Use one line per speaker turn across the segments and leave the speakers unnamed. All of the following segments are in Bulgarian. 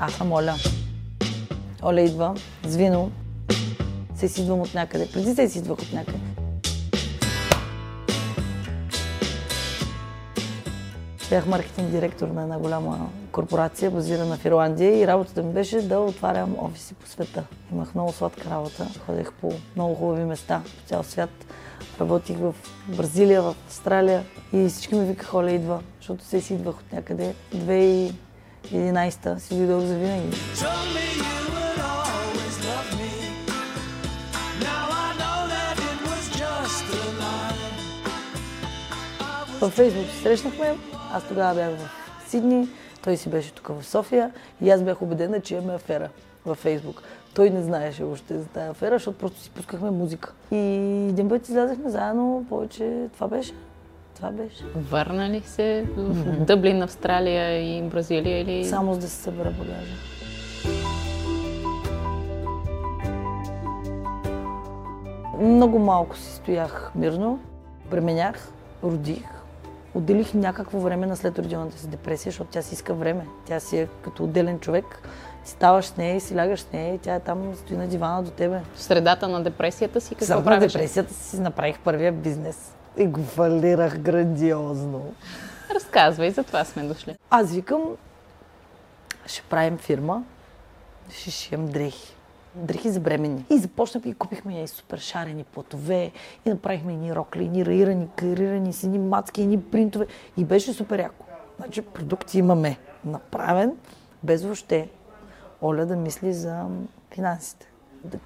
Аз съм Оля. Идва с вино. Се си идвам от някъде. Преди се си идвах от някъде. Бях маркетинг директор на една голяма корпорация, базирана в Ирландия и работата ми беше да отварям офиси по света. Имах много сладка работа. Ходех по много хубави места по цял свят. Работих в Бразилия, в Австралия и всички ми викаха, Оля идва, защото се си идвах от някъде. 2011 си дойдох за винаги. Във Фейсбук се срещнахме. Аз тогава бях в Сидни, той си беше тук в София и аз бях убедена, че имаме афера във Фейсбук. Той не знаеше още за тази афера, защото просто си пускахме музика. И един път излязахме заедно, повече това беше. Това беше.
Върна ли се в Дъблин, Австралия и Бразилия или...
Само за да се събера багажа. Много малко си стоях мирно, бременях, родих, отделих някакво време на след родилната си депресия, защото тя си иска време. Тя си е като отделен човек. Ти ставаш с нея и си лягаш с нея и тя е там, стои на дивана до тебе.
В средата на депресията си какво
на
правиш?
депресията си направих първия бизнес. И го фалирах грандиозно.
Разказвай, за това сме дошли.
Аз викам, ще правим фирма, ще шием дрехи. Дрехи за бремени. И започнахме и купихме и супер шарени платове, и направихме ни рокли, ни раирани, карирани с едни мацки, едни принтове. И беше супер яко. Значи продукти имаме направен, без въобще Оля да мисли за финансите.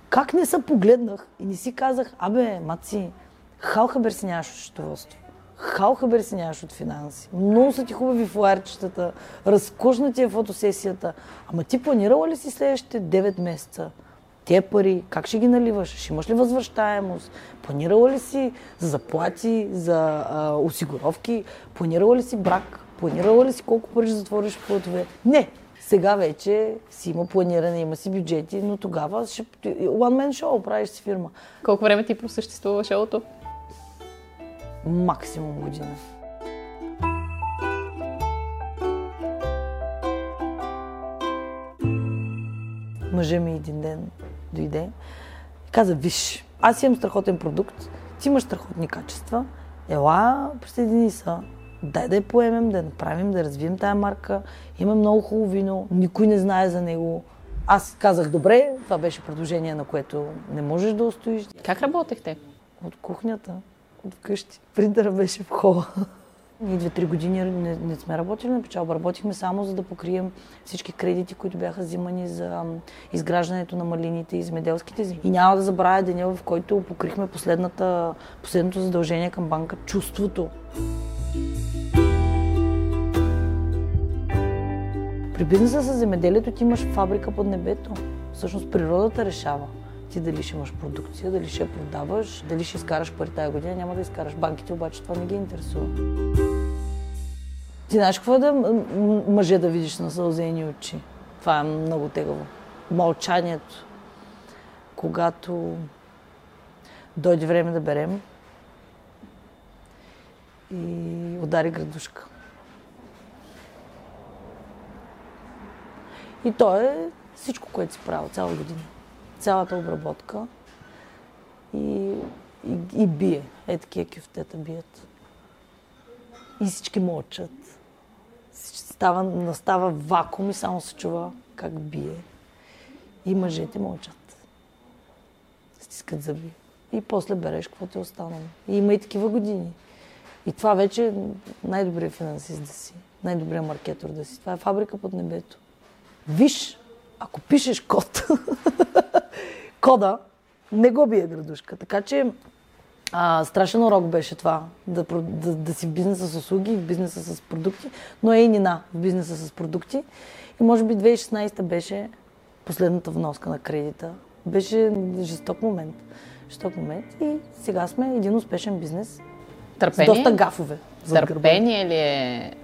Как не се погледнах и не си казах, абе, маци, хал си нямаш от счетоводство. Хал си нямаш от финанси. Много са ти хубави флаерчетата, разкошна ти е фотосесията. Ама ти планирала ли си следващите 9 месеца? Те пари, как ще ги наливаш? Ще имаш ли възвръщаемост? Планирала ли си за заплати, за а, осигуровки? Планирала ли си брак? Планирала ли си колко пари ще затвориш в платове? Не! Сега вече си има планиране, има си бюджети, но тогава ще... One man show, правиш си фирма.
Колко време ти просъществува шоуто?
Максимум година. Мъжа ми един ден дойде и каза, виж, аз имам страхотен продукт, ти имаш страхотни качества, ела, присъедини са, дай да я поемем, да я направим, да развием тая марка, има много хубаво вино, никой не знае за него. Аз казах, добре, това беше предложение, на което не можеш да устоиш.
Как работехте?
От кухнята, от вкъщи. Принтера беше в хола. Ние две-три години не, не сме работили на печалба. Работихме само за да покрием всички кредити, които бяха взимани за изграждането на малините и земеделските земи. И няма да забравя деня, в който покрихме последното задължение към банка. Чувството. При бизнеса с земеделието ти имаш фабрика под небето. Всъщност природата решава ти дали ще имаш продукция, дали ще продаваш, дали ще изкараш пари тази година, няма да изкараш. Банките обаче това не ги интересува. Ти знаеш какво е да мъже да видиш на сълзени очи? Това е много тегаво. Мълчанието. Когато дойде време да берем и удари градушка. И то е всичко, което си правил цяла година. Цялата обработка и, и, и бие. Е, такива кюфтета бият. И всички мълчат. Става, настава вакуум и само се чува как бие. И мъжете мълчат. Стискат зъби. И после береш каквото е останало. И има и такива години. И това вече е най-добрият финансист да си. Най-добрият маркетор да си. Това е фабрика под небето. Виж, ако пишеш код, кода не го бие градушка. Така че а, страшен урок беше това, да, да, да си в бизнеса с услуги, в бизнеса с продукти, но е и нина в бизнеса с продукти. И може би 2016 беше последната вноска на кредита. Беше жесток момент. Жесток момент и сега сме един успешен бизнес с
Търпение?
доста гафове.
Търпение ли е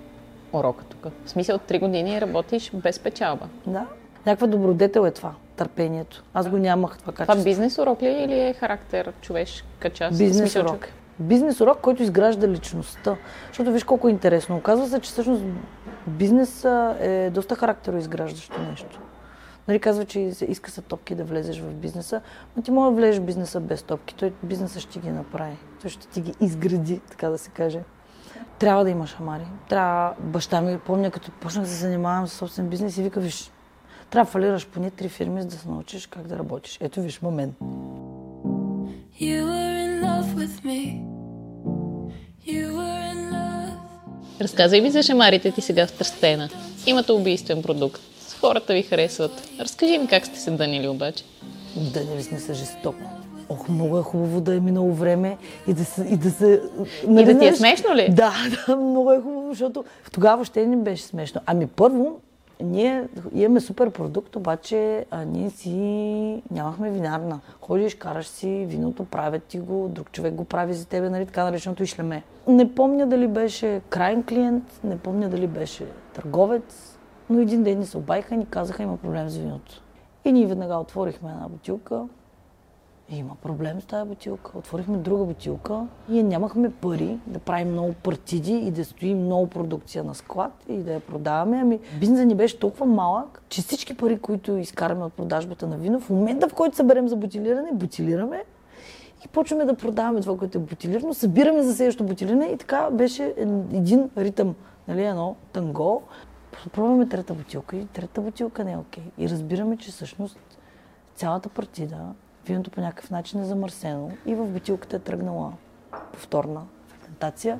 урока тук? В смисъл, 3 години работиш без печалба.
Да. Някаква добродетел е това, търпението. Аз го нямах това
Това
качество.
бизнес урок ли е или е характер, човешка част?
Бизнес урок. Бизнес урок, който изгражда личността. Защото виж колко е интересно. Оказва се, че всъщност бизнес е доста характероизграждащо нещо. Нали, казва, че иска са топки да влезеш в бизнеса, но ти може да влезеш в бизнеса без топки. Той бизнеса ще ги направи. Той ще ти ги изгради, така да се каже. Трябва да имаш амари. Трябва, баща ми, помня, като почнах да се занимавам с собствен бизнес и вика, виж, трябва да фалираш поне три фирми, за да се научиш как да работиш. Ето виж, момент.
You were in love with me. You were in love.
Разказвай ми за шамарите ти сега в Тръстена. Имате убийствен продукт. Хората ви харесват. Разкажи ми как сте се дънили обаче.
Дънили сме се жестоко. Ох, много е хубаво да е минало време и да се... И да, се, нали,
И да ти е смешно ли?
Да, да, много е хубаво, защото тогава въобще не беше смешно. Ами първо, ние имаме супер продукт, обаче а, ние си нямахме винарна. Ходиш, караш си виното, правят ти го, друг човек го прави за тебе, нали, така нареченото ишлеме. Не помня дали беше крайен клиент, не помня дали беше търговец, но един ден ни се обайха и ни казаха, има проблем с виното. И ние веднага отворихме една бутилка, има проблем с тази бутилка. Отворихме друга бутилка. Ние нямахме пари да правим много партиди и да стоим много продукция на склад и да я продаваме. Ами бизнесът ни беше толкова малък, че всички пари, които изкараме от продажбата на вино, в момента в който съберем за бутилиране, бутилираме и почваме да продаваме това, което е бутилирано, събираме за следващото бутилиране и така беше един ритъм, нали, едно танго. Пробваме трета бутилка и трета бутилка не е окей. И разбираме, че всъщност цялата партида, виното по някакъв начин е замърсено и в бутилката е тръгнала повторна ферментация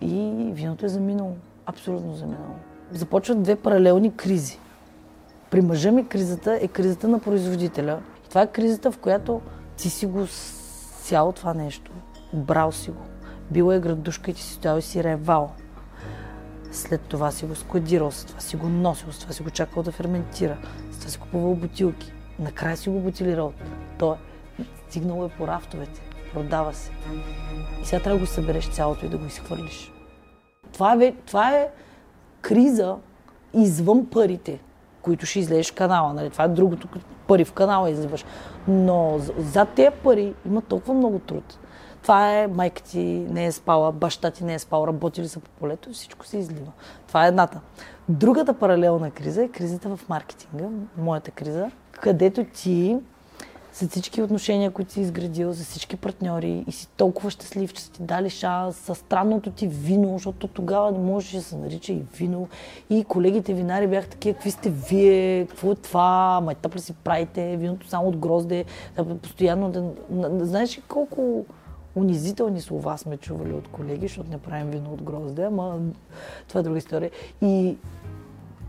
и виното е заминало. Абсолютно заминало. Започват две паралелни кризи. При мъжа ми кризата е кризата на производителя. Това е кризата, в която ти си го сял това нещо. Брал си го. Била е градушка и ти си стоял и си ревал. След това си го складирал, с това си го носил, с това си го чакал да ферментира, с това си купувал бутилки. Накрая си го бутилирал. Той стигнало е по рафтовете, продава се. И сега трябва да го събереш цялото и да го изхвърлиш. Това е, това е криза извън парите, които ще излезеш в канала. Нали? Това е другото, пари в канала изливаш. Но за- зад тези пари има толкова много труд. Това е майка ти не е спала, баща ти не е спал, работили са по полето и всичко се излива. Това е едната. Другата паралелна криза е кризата в маркетинга, моята криза, където ти за всички отношения, които си изградил, за всички партньори и си толкова щастлив, че са ти дали шанс, с странното ти вино, защото тогава не можеше да се нарича и вино. И колегите винари бяха такива, какви сте вие, какво е това, май тъп ли си правите, виното само от грозде, да, постоянно да... на- на- Знаеш ли колко унизителни слова сме чували от колеги, защото не правим вино от грозде, ама това е друга история. И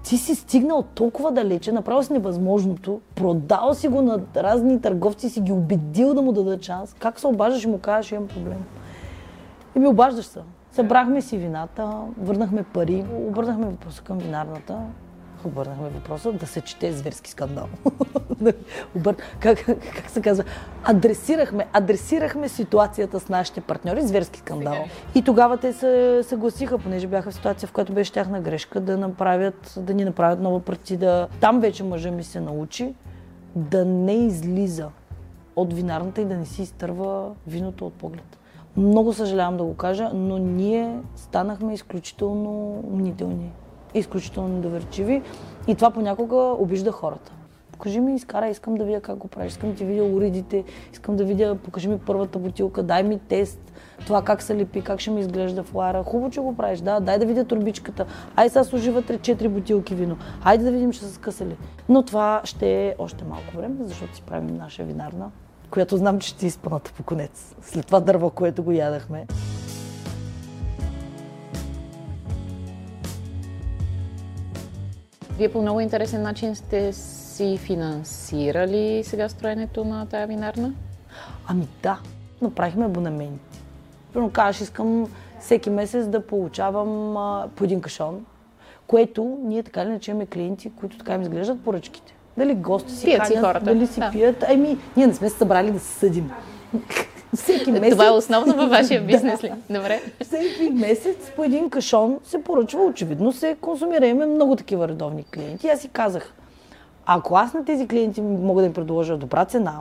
ти си стигнал толкова далече, направил си невъзможното, продал си го на разни търговци, си ги убедил да му дадат шанс. Как се обаждаш и му кажеш, имам проблем? И ми обаждаш се. Събрахме си вината, върнахме пари, обърнахме въпроса към винарната. Обърнахме въпроса да се чете зверски скандал. Как, как се казва? Адресирахме, адресирахме ситуацията с нашите партньори, зверски скандал. И тогава те се съгласиха, понеже бяха в ситуация, в която беше тяхна грешка, да, направят, да ни направят нова партида. Там вече мъжа ми се научи да не излиза от винарната и да не си изтърва виното от поглед. Много съжалявам да го кажа, но ние станахме изключително мнителни, изключително недоверчиви и това понякога обижда хората. Покажи ми, изкарай, искам да видя как го правиш, искам да ти видя уредите, искам да видя, покажи ми първата бутилка, дай ми тест, това как се лепи, как ще ми изглежда флара. Хубаво, че го правиш, да, дай да видя турбичката. Ай сега служи вътре 4 бутилки вино. Хайде да видим, ще са скъсали. Но това ще е още малко време, защото си правим наша винарна, която знам, че ще е изпъната по конец. След това дърво, което го ядахме.
Вие по много интересен начин сте си финансирали сега строенето на тая винарна?
Ами да, направихме абонаменти. Примерно казваш, искам всеки месец да получавам а, по един кашон, което ние така или иначе имаме клиенти, които така им изглеждат поръчките. Дали гости си
Пият си хората,
дали си
да.
пият. Ами, ние не сме се събрали да се съдим. Всеки месец...
Това е основно във вашия бизнес ли? Добре.
Всеки месец по един кашон се поръчва, очевидно се консумира. Имаме много такива редовни клиенти. Аз си казах, ако аз на тези клиенти мога да им предложа добра цена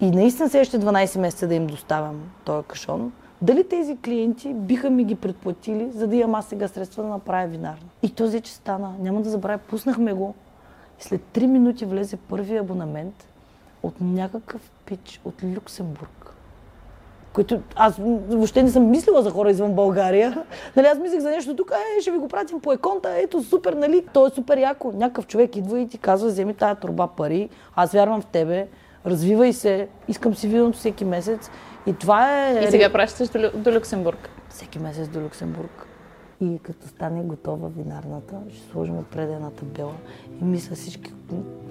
и наистина следващите 12 месеца да им доставям този кашон, Дали тези клиенти биха ми ги предплатили, за да имам аз сега средства да направя винарна. И този че стана. Няма да забравя, пуснахме го. След 3 минути влезе първи абонамент от някакъв пич от Люксембург. Който аз въобще не съм мислила за хора извън България. Нали, аз мислех за нещо тук, е, ще ви го пратим по еконта, ето супер, нали? То е супер яко. Някакъв човек идва и ти казва, вземи тая турба пари, аз вярвам в тебе, развивай се, искам си виното всеки месец. И това е...
И сега пращаш до, до Люксембург.
Всеки месец до Люксембург. И като стане готова винарната, ще сложим отпред една табела и мисля всички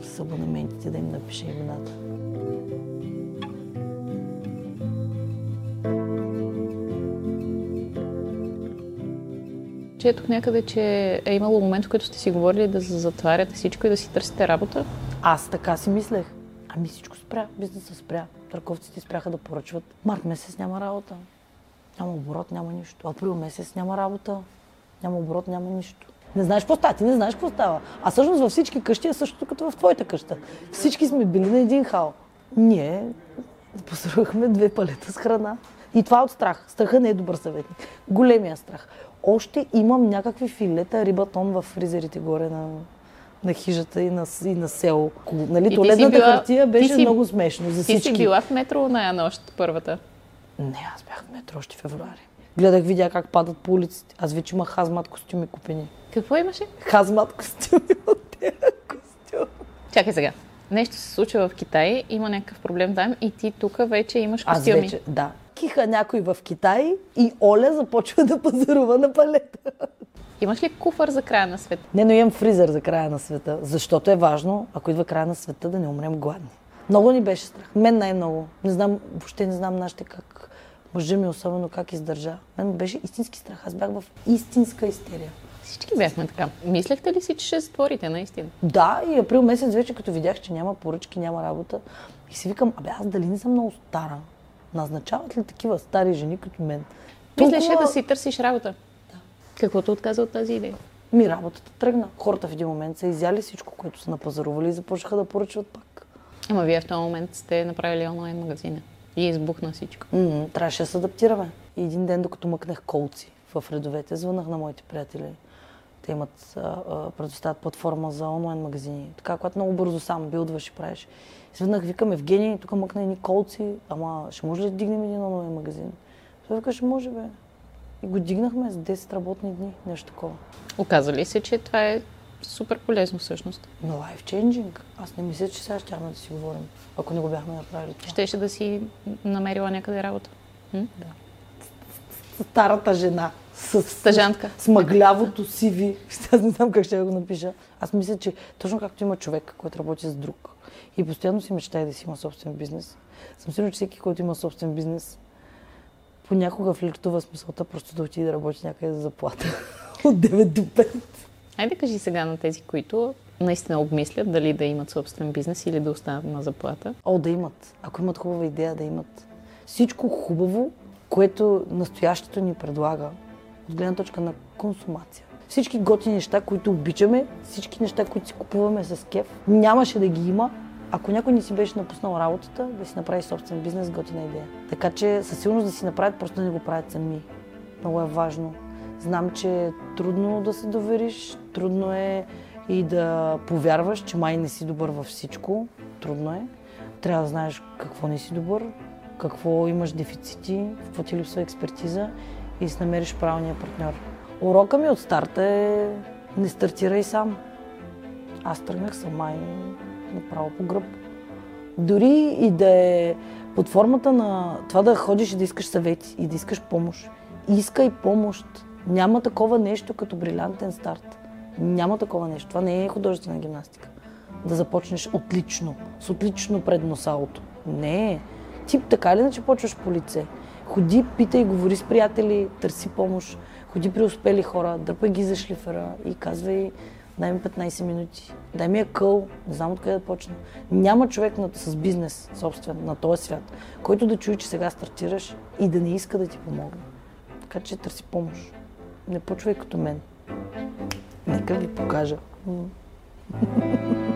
с абонаментите да им напише имената.
Четох някъде, че е имало момент, в който сте си говорили да затваряте всичко и да си търсите работа.
Аз така си мислех. Ами всичко спря, бизнесът спря. Търговците спряха да поръчват. Март месец няма работа. Няма оборот, няма нищо. Април месец няма работа. Няма оборот, няма нищо. Не знаеш какво става, ти не знаеш какво става. А всъщност във всички къщи е същото като в твоята къща. Всички сме били на един хал. Ние посрухме две палета с храна. И това е от страх. Страха не е добър съветник. Големия страх. Още имам някакви филета рибатон в фризерите горе на, на хижата и на, и на село. Нали,
ти
туалетната
била-
хартия
ти
беше
си-
много смешно за
Ти
всички.
си била в метро на нощ първата.
Не, аз бях в метро още февруари. Гледах, видя как падат по улиците. Аз вече имах хазмат костюми купени.
Какво имаше?
Хазмат костюми от тези костюми.
Чакай сега. Нещо се случва в Китай, има някакъв проблем там и ти тук вече имаш
Аз
костюми.
вече, да. Киха някой в Китай и Оля започва да пазарува на палета.
Имаш ли куфър за края на света?
Не, но имам фризер за края на света, защото е важно, ако идва края на света, да не умрем гладни. Много ни беше страх. Мен най-много. Не знам, въобще не знам нашите как, мъжа ми особено как издържа. Мен ме беше истински страх. Аз бях в истинска истерия.
Всички бяхме така. Мислехте ли си, че ще затворите наистина?
Да, и април месец вече, като видях, че няма поръчки, няма работа, и си викам, абе аз дали не съм много стара? Назначават ли такива стари жени като мен?
Мислеше
Толкова-
да си търсиш работа. Да. Каквото отказа от тази идея.
Ми работата тръгна. Хората в един момент са изяли всичко, което са напазарували и започнаха да поръчват пак.
Ама вие в този момент сте направили онлайн магазина. И избухна всичко.
М, трябваше да се адаптираме. И един ден, докато мъкнах колци в редовете, звънах на моите приятели. Те имат, предоставят платформа за онлайн магазини. Така, когато много бързо сам билдваш и правиш. Звънах, викам, Евгений, тук мъкна едни колци, ама ще може ли да дигнем един онлайн магазин? Той вика, ще може, бе. И го дигнахме за 10 работни дни, нещо такова.
Оказа ли се, че това е супер полезно всъщност?
Но life changing. Аз не мисля, че сега щяхме да си говорим, ако не го бяхме направили това.
Щеше да си намерила някъде работа. М?
старата жена с,
Стажантка.
с мъглявото сиви. Аз не знам как ще го напиша. Аз мисля, че точно както има човек, който работи с друг и постоянно си мечтае да си има собствен бизнес, съм сигурна, че всеки, който има собствен бизнес, понякога флиртува с мисълта просто да отиде да работи някъде за заплата. От 9 до 5.
Айде кажи сега на тези, които наистина обмислят дали да имат собствен бизнес или да останат на заплата.
О, да имат. Ако имат хубава идея, да имат. Всичко хубаво, което настоящето ни предлага, от гледна точка на консумация. Всички готини неща, които обичаме, всички неща, които си купуваме с кеф, нямаше да ги има, ако някой не си беше напуснал работата, да си направи собствен бизнес, готина идея. Така че със сигурност да си направят, просто да не го правят сами. Много е важно. Знам, че е трудно да се довериш, трудно е и да повярваш, че май не си добър във всичко. Трудно е. Трябва да знаеш какво не си добър, какво имаш дефицити, какво ти липсва експертиза и си намериш правилния партньор. Урока ми от старта е не стартирай сам. Аз тръгнах сама и направо по гръб. Дори и да е под формата на това да ходиш и да искаш съвети и да искаш помощ. Искай помощ. Няма такова нещо като брилянтен старт. Няма такова нещо. Това не е художествена гимнастика. Да започнеш отлично, с отлично предно салото. Не. Ти така или иначе почваш по лице. Ходи, питай, говори с приятели, търси помощ. Ходи при успели хора, дърпай ги за шлифера и казвай, дай ми 15 минути. Дай ми е къл, не знам откъде да почна. Няма човек с бизнес собствен на този свят, който да чуе, че сега стартираш и да не иска да ти помогне. Така че търси помощ. Не почвай като мен. Нека ви покажа. М.